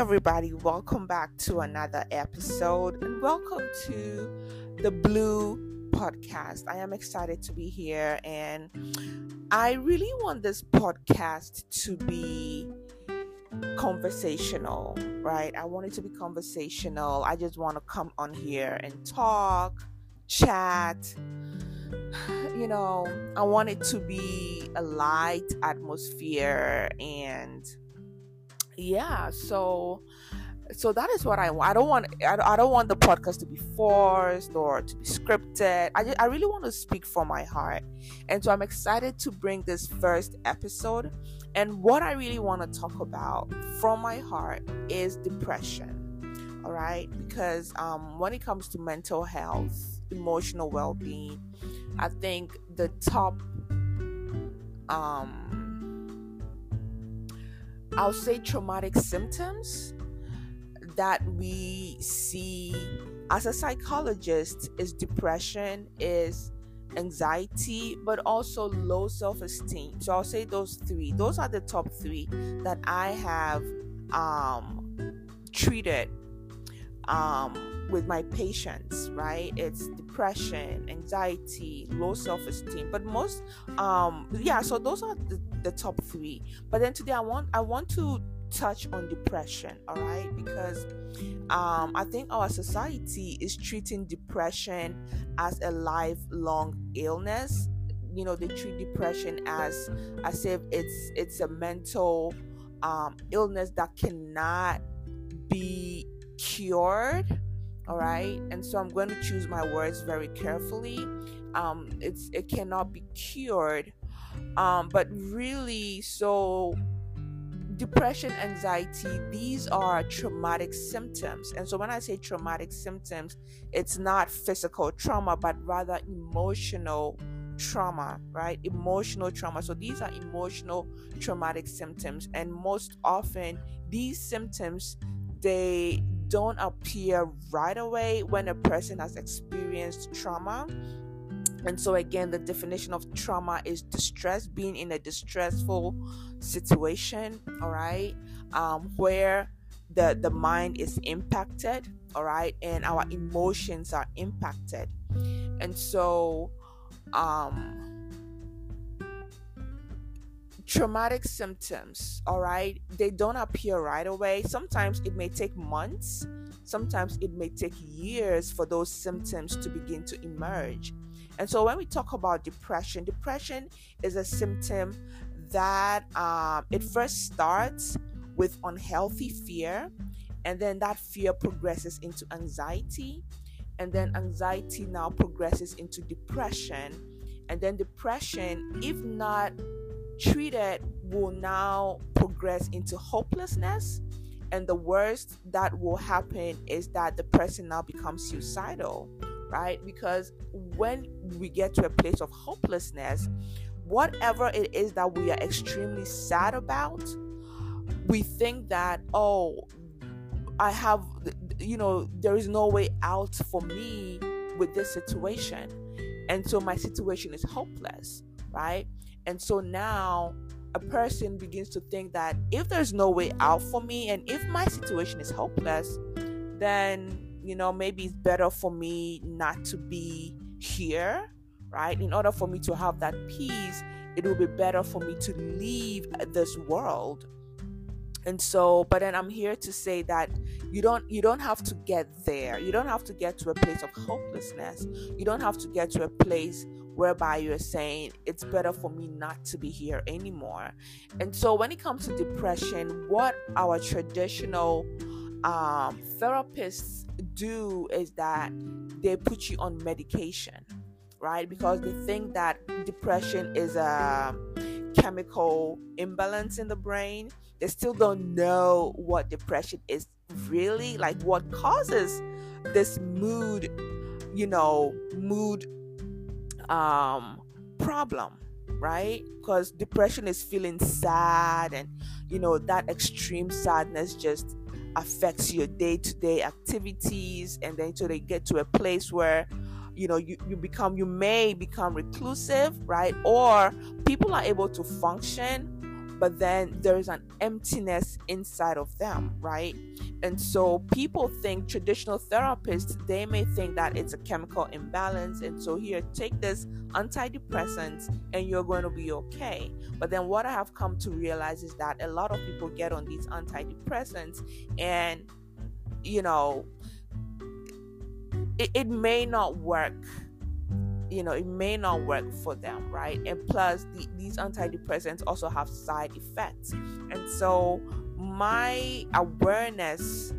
everybody, welcome back to another episode and welcome to the Blue Podcast. I am excited to be here and I really want this podcast to be conversational, right? I want it to be conversational. I just want to come on here and talk, chat. You know, I want it to be a light atmosphere and yeah so so that is what I want. I don't want I don't want the podcast to be forced or to be scripted. I I really want to speak from my heart, and so I'm excited to bring this first episode. And what I really want to talk about from my heart is depression. All right, because um, when it comes to mental health, emotional well-being, I think the top um I'll say traumatic symptoms that we see as a psychologist is depression, is anxiety, but also low self esteem. So I'll say those three. Those are the top three that I have um, treated um, with my patients, right? It's depression, anxiety, low self esteem. But most, um, yeah, so those are the the top three. But then today I want I want to touch on depression, all right? Because um, I think our society is treating depression as a lifelong illness. You know, they treat depression as as if it's it's a mental um, illness that cannot be cured. All right, and so I'm going to choose my words very carefully. Um, it's it cannot be cured, um, but really, so depression, anxiety, these are traumatic symptoms. And so when I say traumatic symptoms, it's not physical trauma, but rather emotional trauma, right? Emotional trauma. So these are emotional traumatic symptoms. And most often, these symptoms they don't appear right away when a person has experienced trauma and so, again, the definition of trauma is distress, being in a distressful situation, all right, um, where the, the mind is impacted, all right, and our emotions are impacted. And so, um, traumatic symptoms, all right, they don't appear right away. Sometimes it may take months, sometimes it may take years for those symptoms to begin to emerge. And so when we talk about depression, depression is a symptom that um, it first starts with unhealthy fear, and then that fear progresses into anxiety, and then anxiety now progresses into depression, and then depression, if not treated, will now progress into hopelessness. And the worst that will happen is that the person now becomes suicidal right? Because when we get to a place of hopelessness, whatever it is that we are extremely sad about, we think that, oh, I have, you know, there is no way out for me with this situation. And so my situation is hopeless, right? And so now a person begins to think that if there's no way out for me and if my situation is hopeless, then you know, maybe it's better for me not to be here, right? In order for me to have that peace, it will be better for me to leave this world. And so, but then I'm here to say that you don't you don't have to get there. You don't have to get to a place of hopelessness. You don't have to get to a place whereby you're saying it's better for me not to be here anymore. And so when it comes to depression, what our traditional um, therapists do is that they put you on medication, right? Because they think that depression is a chemical imbalance in the brain. They still don't know what depression is really like, what causes this mood, you know, mood um, problem, right? Because depression is feeling sad and, you know, that extreme sadness just affects your day-to-day activities and then so they get to a place where you know you, you become you may become reclusive right? Or people are able to function but then there's an emptiness inside of them, right? And so people think traditional therapists, they may think that it's a chemical imbalance. And so here, take this antidepressants and you're going to be okay. But then what I have come to realize is that a lot of people get on these antidepressants and, you know, it, it may not work you know it may not work for them right? And plus the, these antidepressants also have side effects. And so my awareness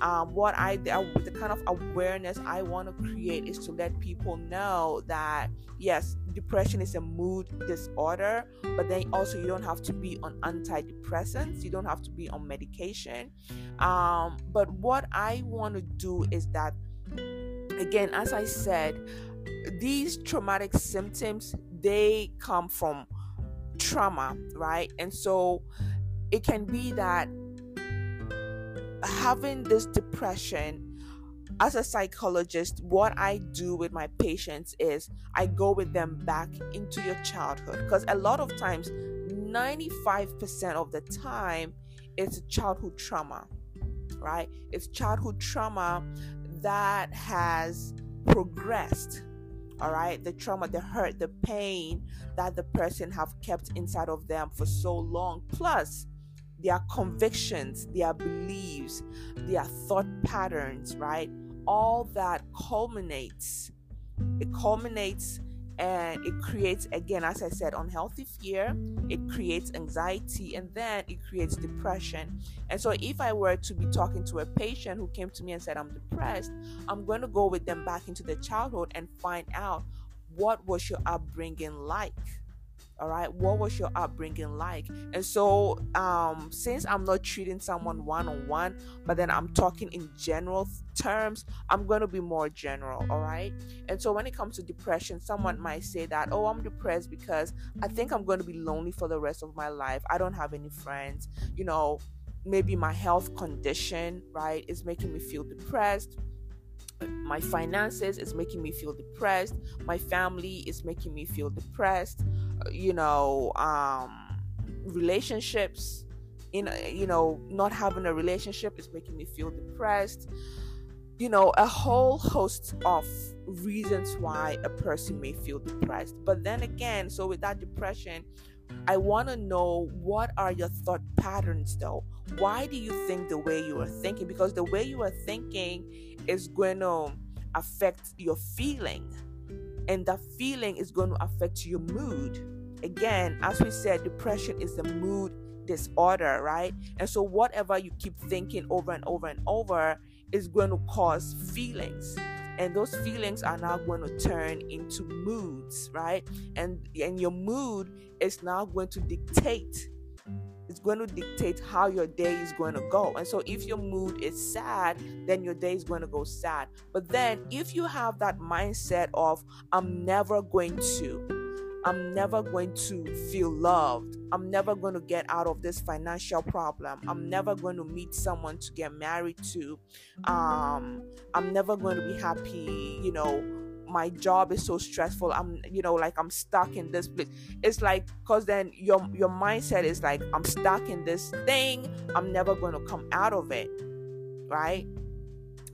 um, what I the, the kind of awareness I want to create is to let people know that yes, depression is a mood disorder, but then also you don't have to be on antidepressants, you don't have to be on medication. Um, but what I want to do is that, again, as I said, these traumatic symptoms they come from trauma, right? And so it can be that having this depression as a psychologist, what I do with my patients is I go with them back into your childhood because a lot of times, 95% of the time, it's a childhood trauma, right? It's childhood trauma that has progressed all right? The trauma the hurt the pain that the person have kept inside of them for so long. Plus their convictions their beliefs their thought patterns right? All that culminates it culminates and it creates again as i said unhealthy fear it creates anxiety and then it creates depression. And so if i were to be talking to a patient who came to me and said i'm depressed i'm going to go with them back into the childhood and find out what was your upbringing like all right what was your upbringing like? And so um since i'm not treating someone one-on-one but then i'm talking in general terms i'm going to be more general all right? And so when it comes to depression someone might say that oh i'm depressed because i think i'm going to be lonely for the rest of my life. I don't have any friends. You know maybe my health condition right is making me feel depressed. My finances is making me feel depressed. My family is making me feel depressed you know um relationships in you know not having a relationship is making me feel depressed. You know a whole host of reasons why a person may feel depressed. But then again so with that depression i want to know what are your thought patterns though? Why do you think the way you are thinking? Because the way you are thinking is going to affect your feeling and that feeling is going to affect your mood. Again, as we said, depression is a mood disorder, right? And so, whatever you keep thinking over and over and over is going to cause feelings. And those feelings are now going to turn into moods, right? And and your mood is now going to dictate it's going to dictate how your day is going to go. And so if your mood is sad, then your day is going to go sad. But then if you have that mindset of I'm never going to I'm never going to feel loved. I'm never going to get out of this financial problem. I'm never going to meet someone to get married to. Um, I'm never going to be happy, you know, my job is so stressful i'm you know like i'm stuck in this place. It's like because then your your mindset is like i'm stuck in this thing i'm never going to come out of it right?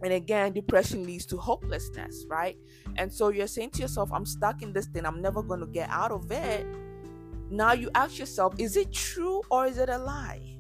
And again depression leads to hopelessness right? And so you're saying to yourself i'm stuck in this thing i'm never going to get out of it. Now you ask yourself is it true or is it a lie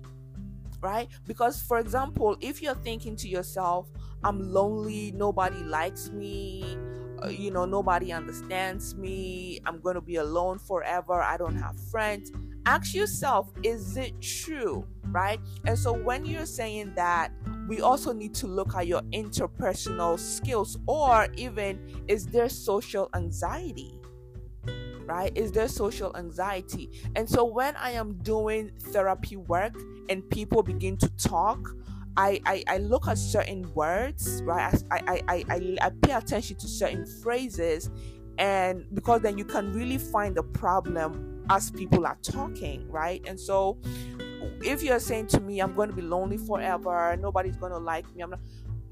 right? Because for example if you're thinking to yourself i'm lonely nobody likes me Uh, you know, nobody understands me. I'm going to be alone forever. I don't have friends. Ask yourself, is it true? Right? And so when you're saying that, we also need to look at your interpersonal skills or even is there social anxiety? right? Is there social anxiety? And so when I am doing therapy work and people begin to talk, I, I, I look at certain words, right? I, I, I, I, pay attention to certain phrases, and because then you can really find the problem as people are talking, right? And so, if you're saying to me, I'm going to be lonely forever, nobody's going to like me, I'm not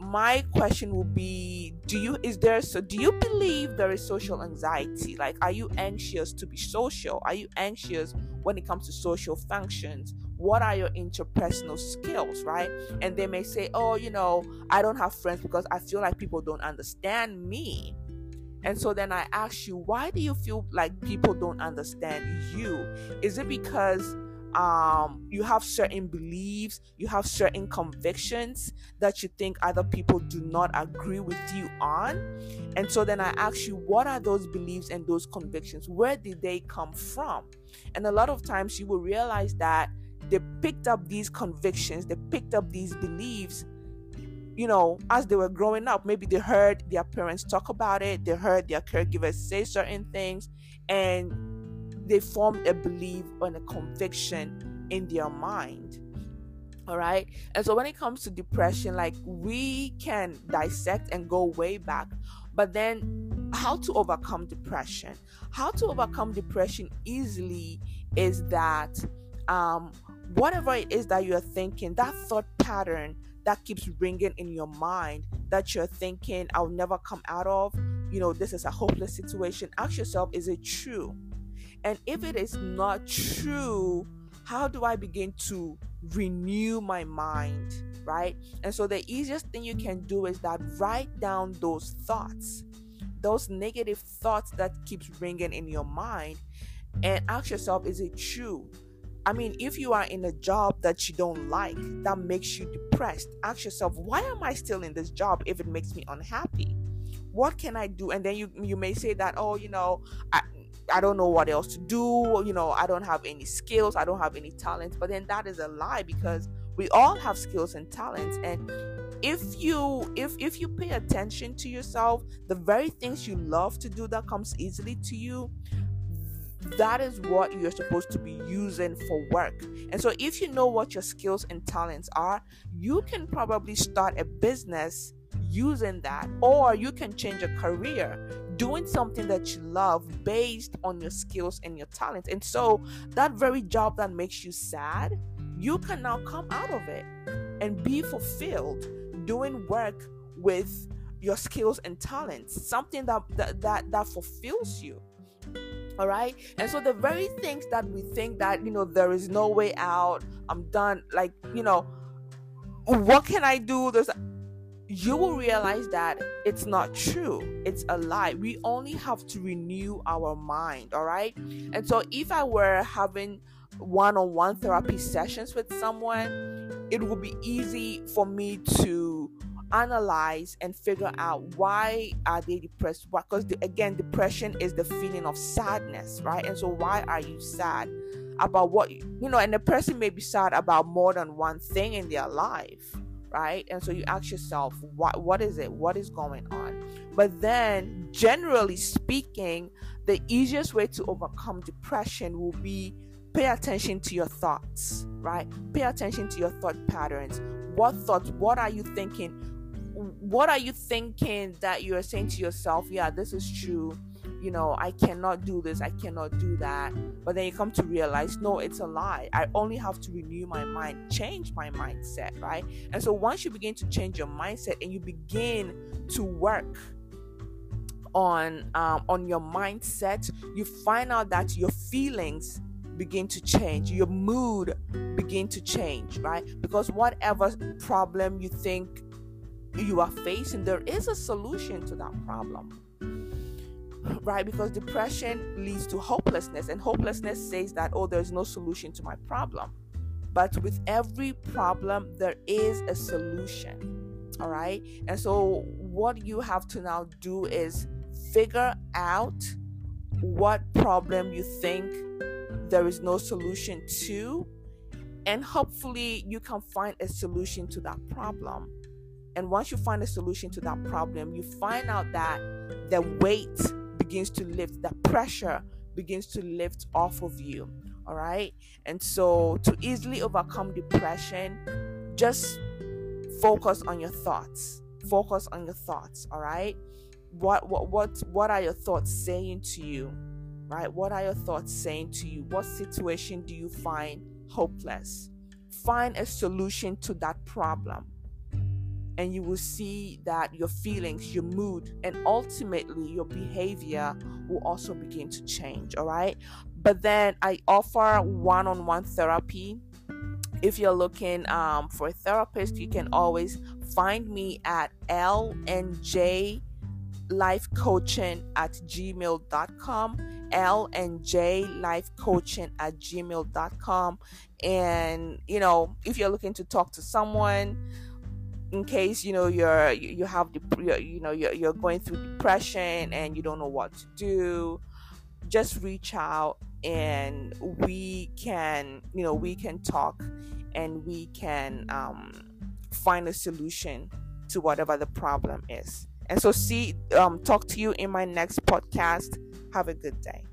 my question will be do you is there so do you believe there is social anxiety like are you anxious to be social are you anxious when it comes to social functions what are your interpersonal skills right and they may say oh you know i don't have friends because i feel like people don't understand me and so then i ask you why do you feel like people don't understand you is it because um, you have certain beliefs, you have certain convictions that you think other people do not agree with you on. And so then I ask you, what are those beliefs and those convictions? Where did they come from? And a lot of times you will realize that they picked up these convictions, they picked up these beliefs you know, as they were growing up, maybe they heard their parents talk about it, they heard their caregivers say certain things, and they formed a belief and a conviction in their mind. All right? And so when it comes to depression like we can dissect and go way back but then how to overcome depression? How to overcome depression easily is that um whatever it is that you're thinking that thought pattern that keeps ringing in your mind that you're thinking i'll never come out of you know this is a hopeless situation ask yourself is it true and if it is not true, how do I begin to renew my mind? Right? And so the easiest thing you can do is that write down those thoughts, those negative thoughts that keeps ringing in your mind, and ask yourself, is it true? I mean, if you are in a job that you don't like, that makes you depressed, ask yourself, why am I still in this job if it makes me unhappy? What can I do? And then you you may say that, oh, you know, I, I don't know what else to do. You know, I don't have any skills. I don't have any talents. But then that is a lie because we all have skills and talents. And if you if if you pay attention to yourself, the very things you love to do that comes easily to you, that is what you're supposed to be using for work. And so if you know what your skills and talents are, you can probably start a business using that or you can change a career doing something that you love based on your skills and your talents. And so that very job that makes you sad, you can now come out of it and be fulfilled doing work with your skills and talents, something that that that, that fulfills you all right and so the very things that we think that you know there is no way out i'm done like you know what can i do there's you will realize that it's not true. It's a lie. We only have to renew our mind, all right? And so if I were having one-on-one therapy sessions with someone, it would be easy for me to analyze and figure out why are they depressed because again depression is the feeling of sadness right and so why are you sad about what you know and the person may be sad about more than one thing in their life right? And so you ask yourself, what what is it? What is going on? But then, generally speaking, the easiest way to overcome depression will be pay attention to your thoughts, right? Pay attention to your thought patterns. What thoughts? What are you thinking? What are you thinking that you're saying to yourself? Yeah, this is true you know, I cannot do this, I cannot do that. But then you come to realize, no, it's a lie. I only have to renew my mind, change my mindset, right? And so once you begin to change your mindset and you begin to work on um, on your mindset, you find out that your feelings begin to change your mood begin to change right because whatever problem you think you are facing there is a solution to that problem right? Because depression leads to hopelessness, and hopelessness says that, oh, there's no solution to my problem. But with every problem, there is a solution, all right? And so, what you have to now do is figure out what problem you think there is no solution to, and hopefully, you can find a solution to that problem. And once you find a solution to that problem, you find out that the weight begins to lift, the pressure begins to lift off of you. All right. And so to easily overcome depression, just focus on your thoughts. Focus on your thoughts. All right. What what what what are your thoughts saying to you? Right? What are your thoughts saying to you? What situation do you find hopeless? Find a solution to that problem. And you will see that your feelings, your mood, and ultimately your behavior will also begin to change. All right. But then I offer one on one therapy. If you're looking um, for a therapist, you can always find me at lnj life coaching at gmail.com j life coaching at gmail.com and you know if you're looking to talk to someone in case you know you're you have the you know you're, you're going through depression and you don't know what to do just reach out and we can you know we can talk and we can um, find a solution to whatever the problem is. And so see um, talk to you in my next podcast. Have a good day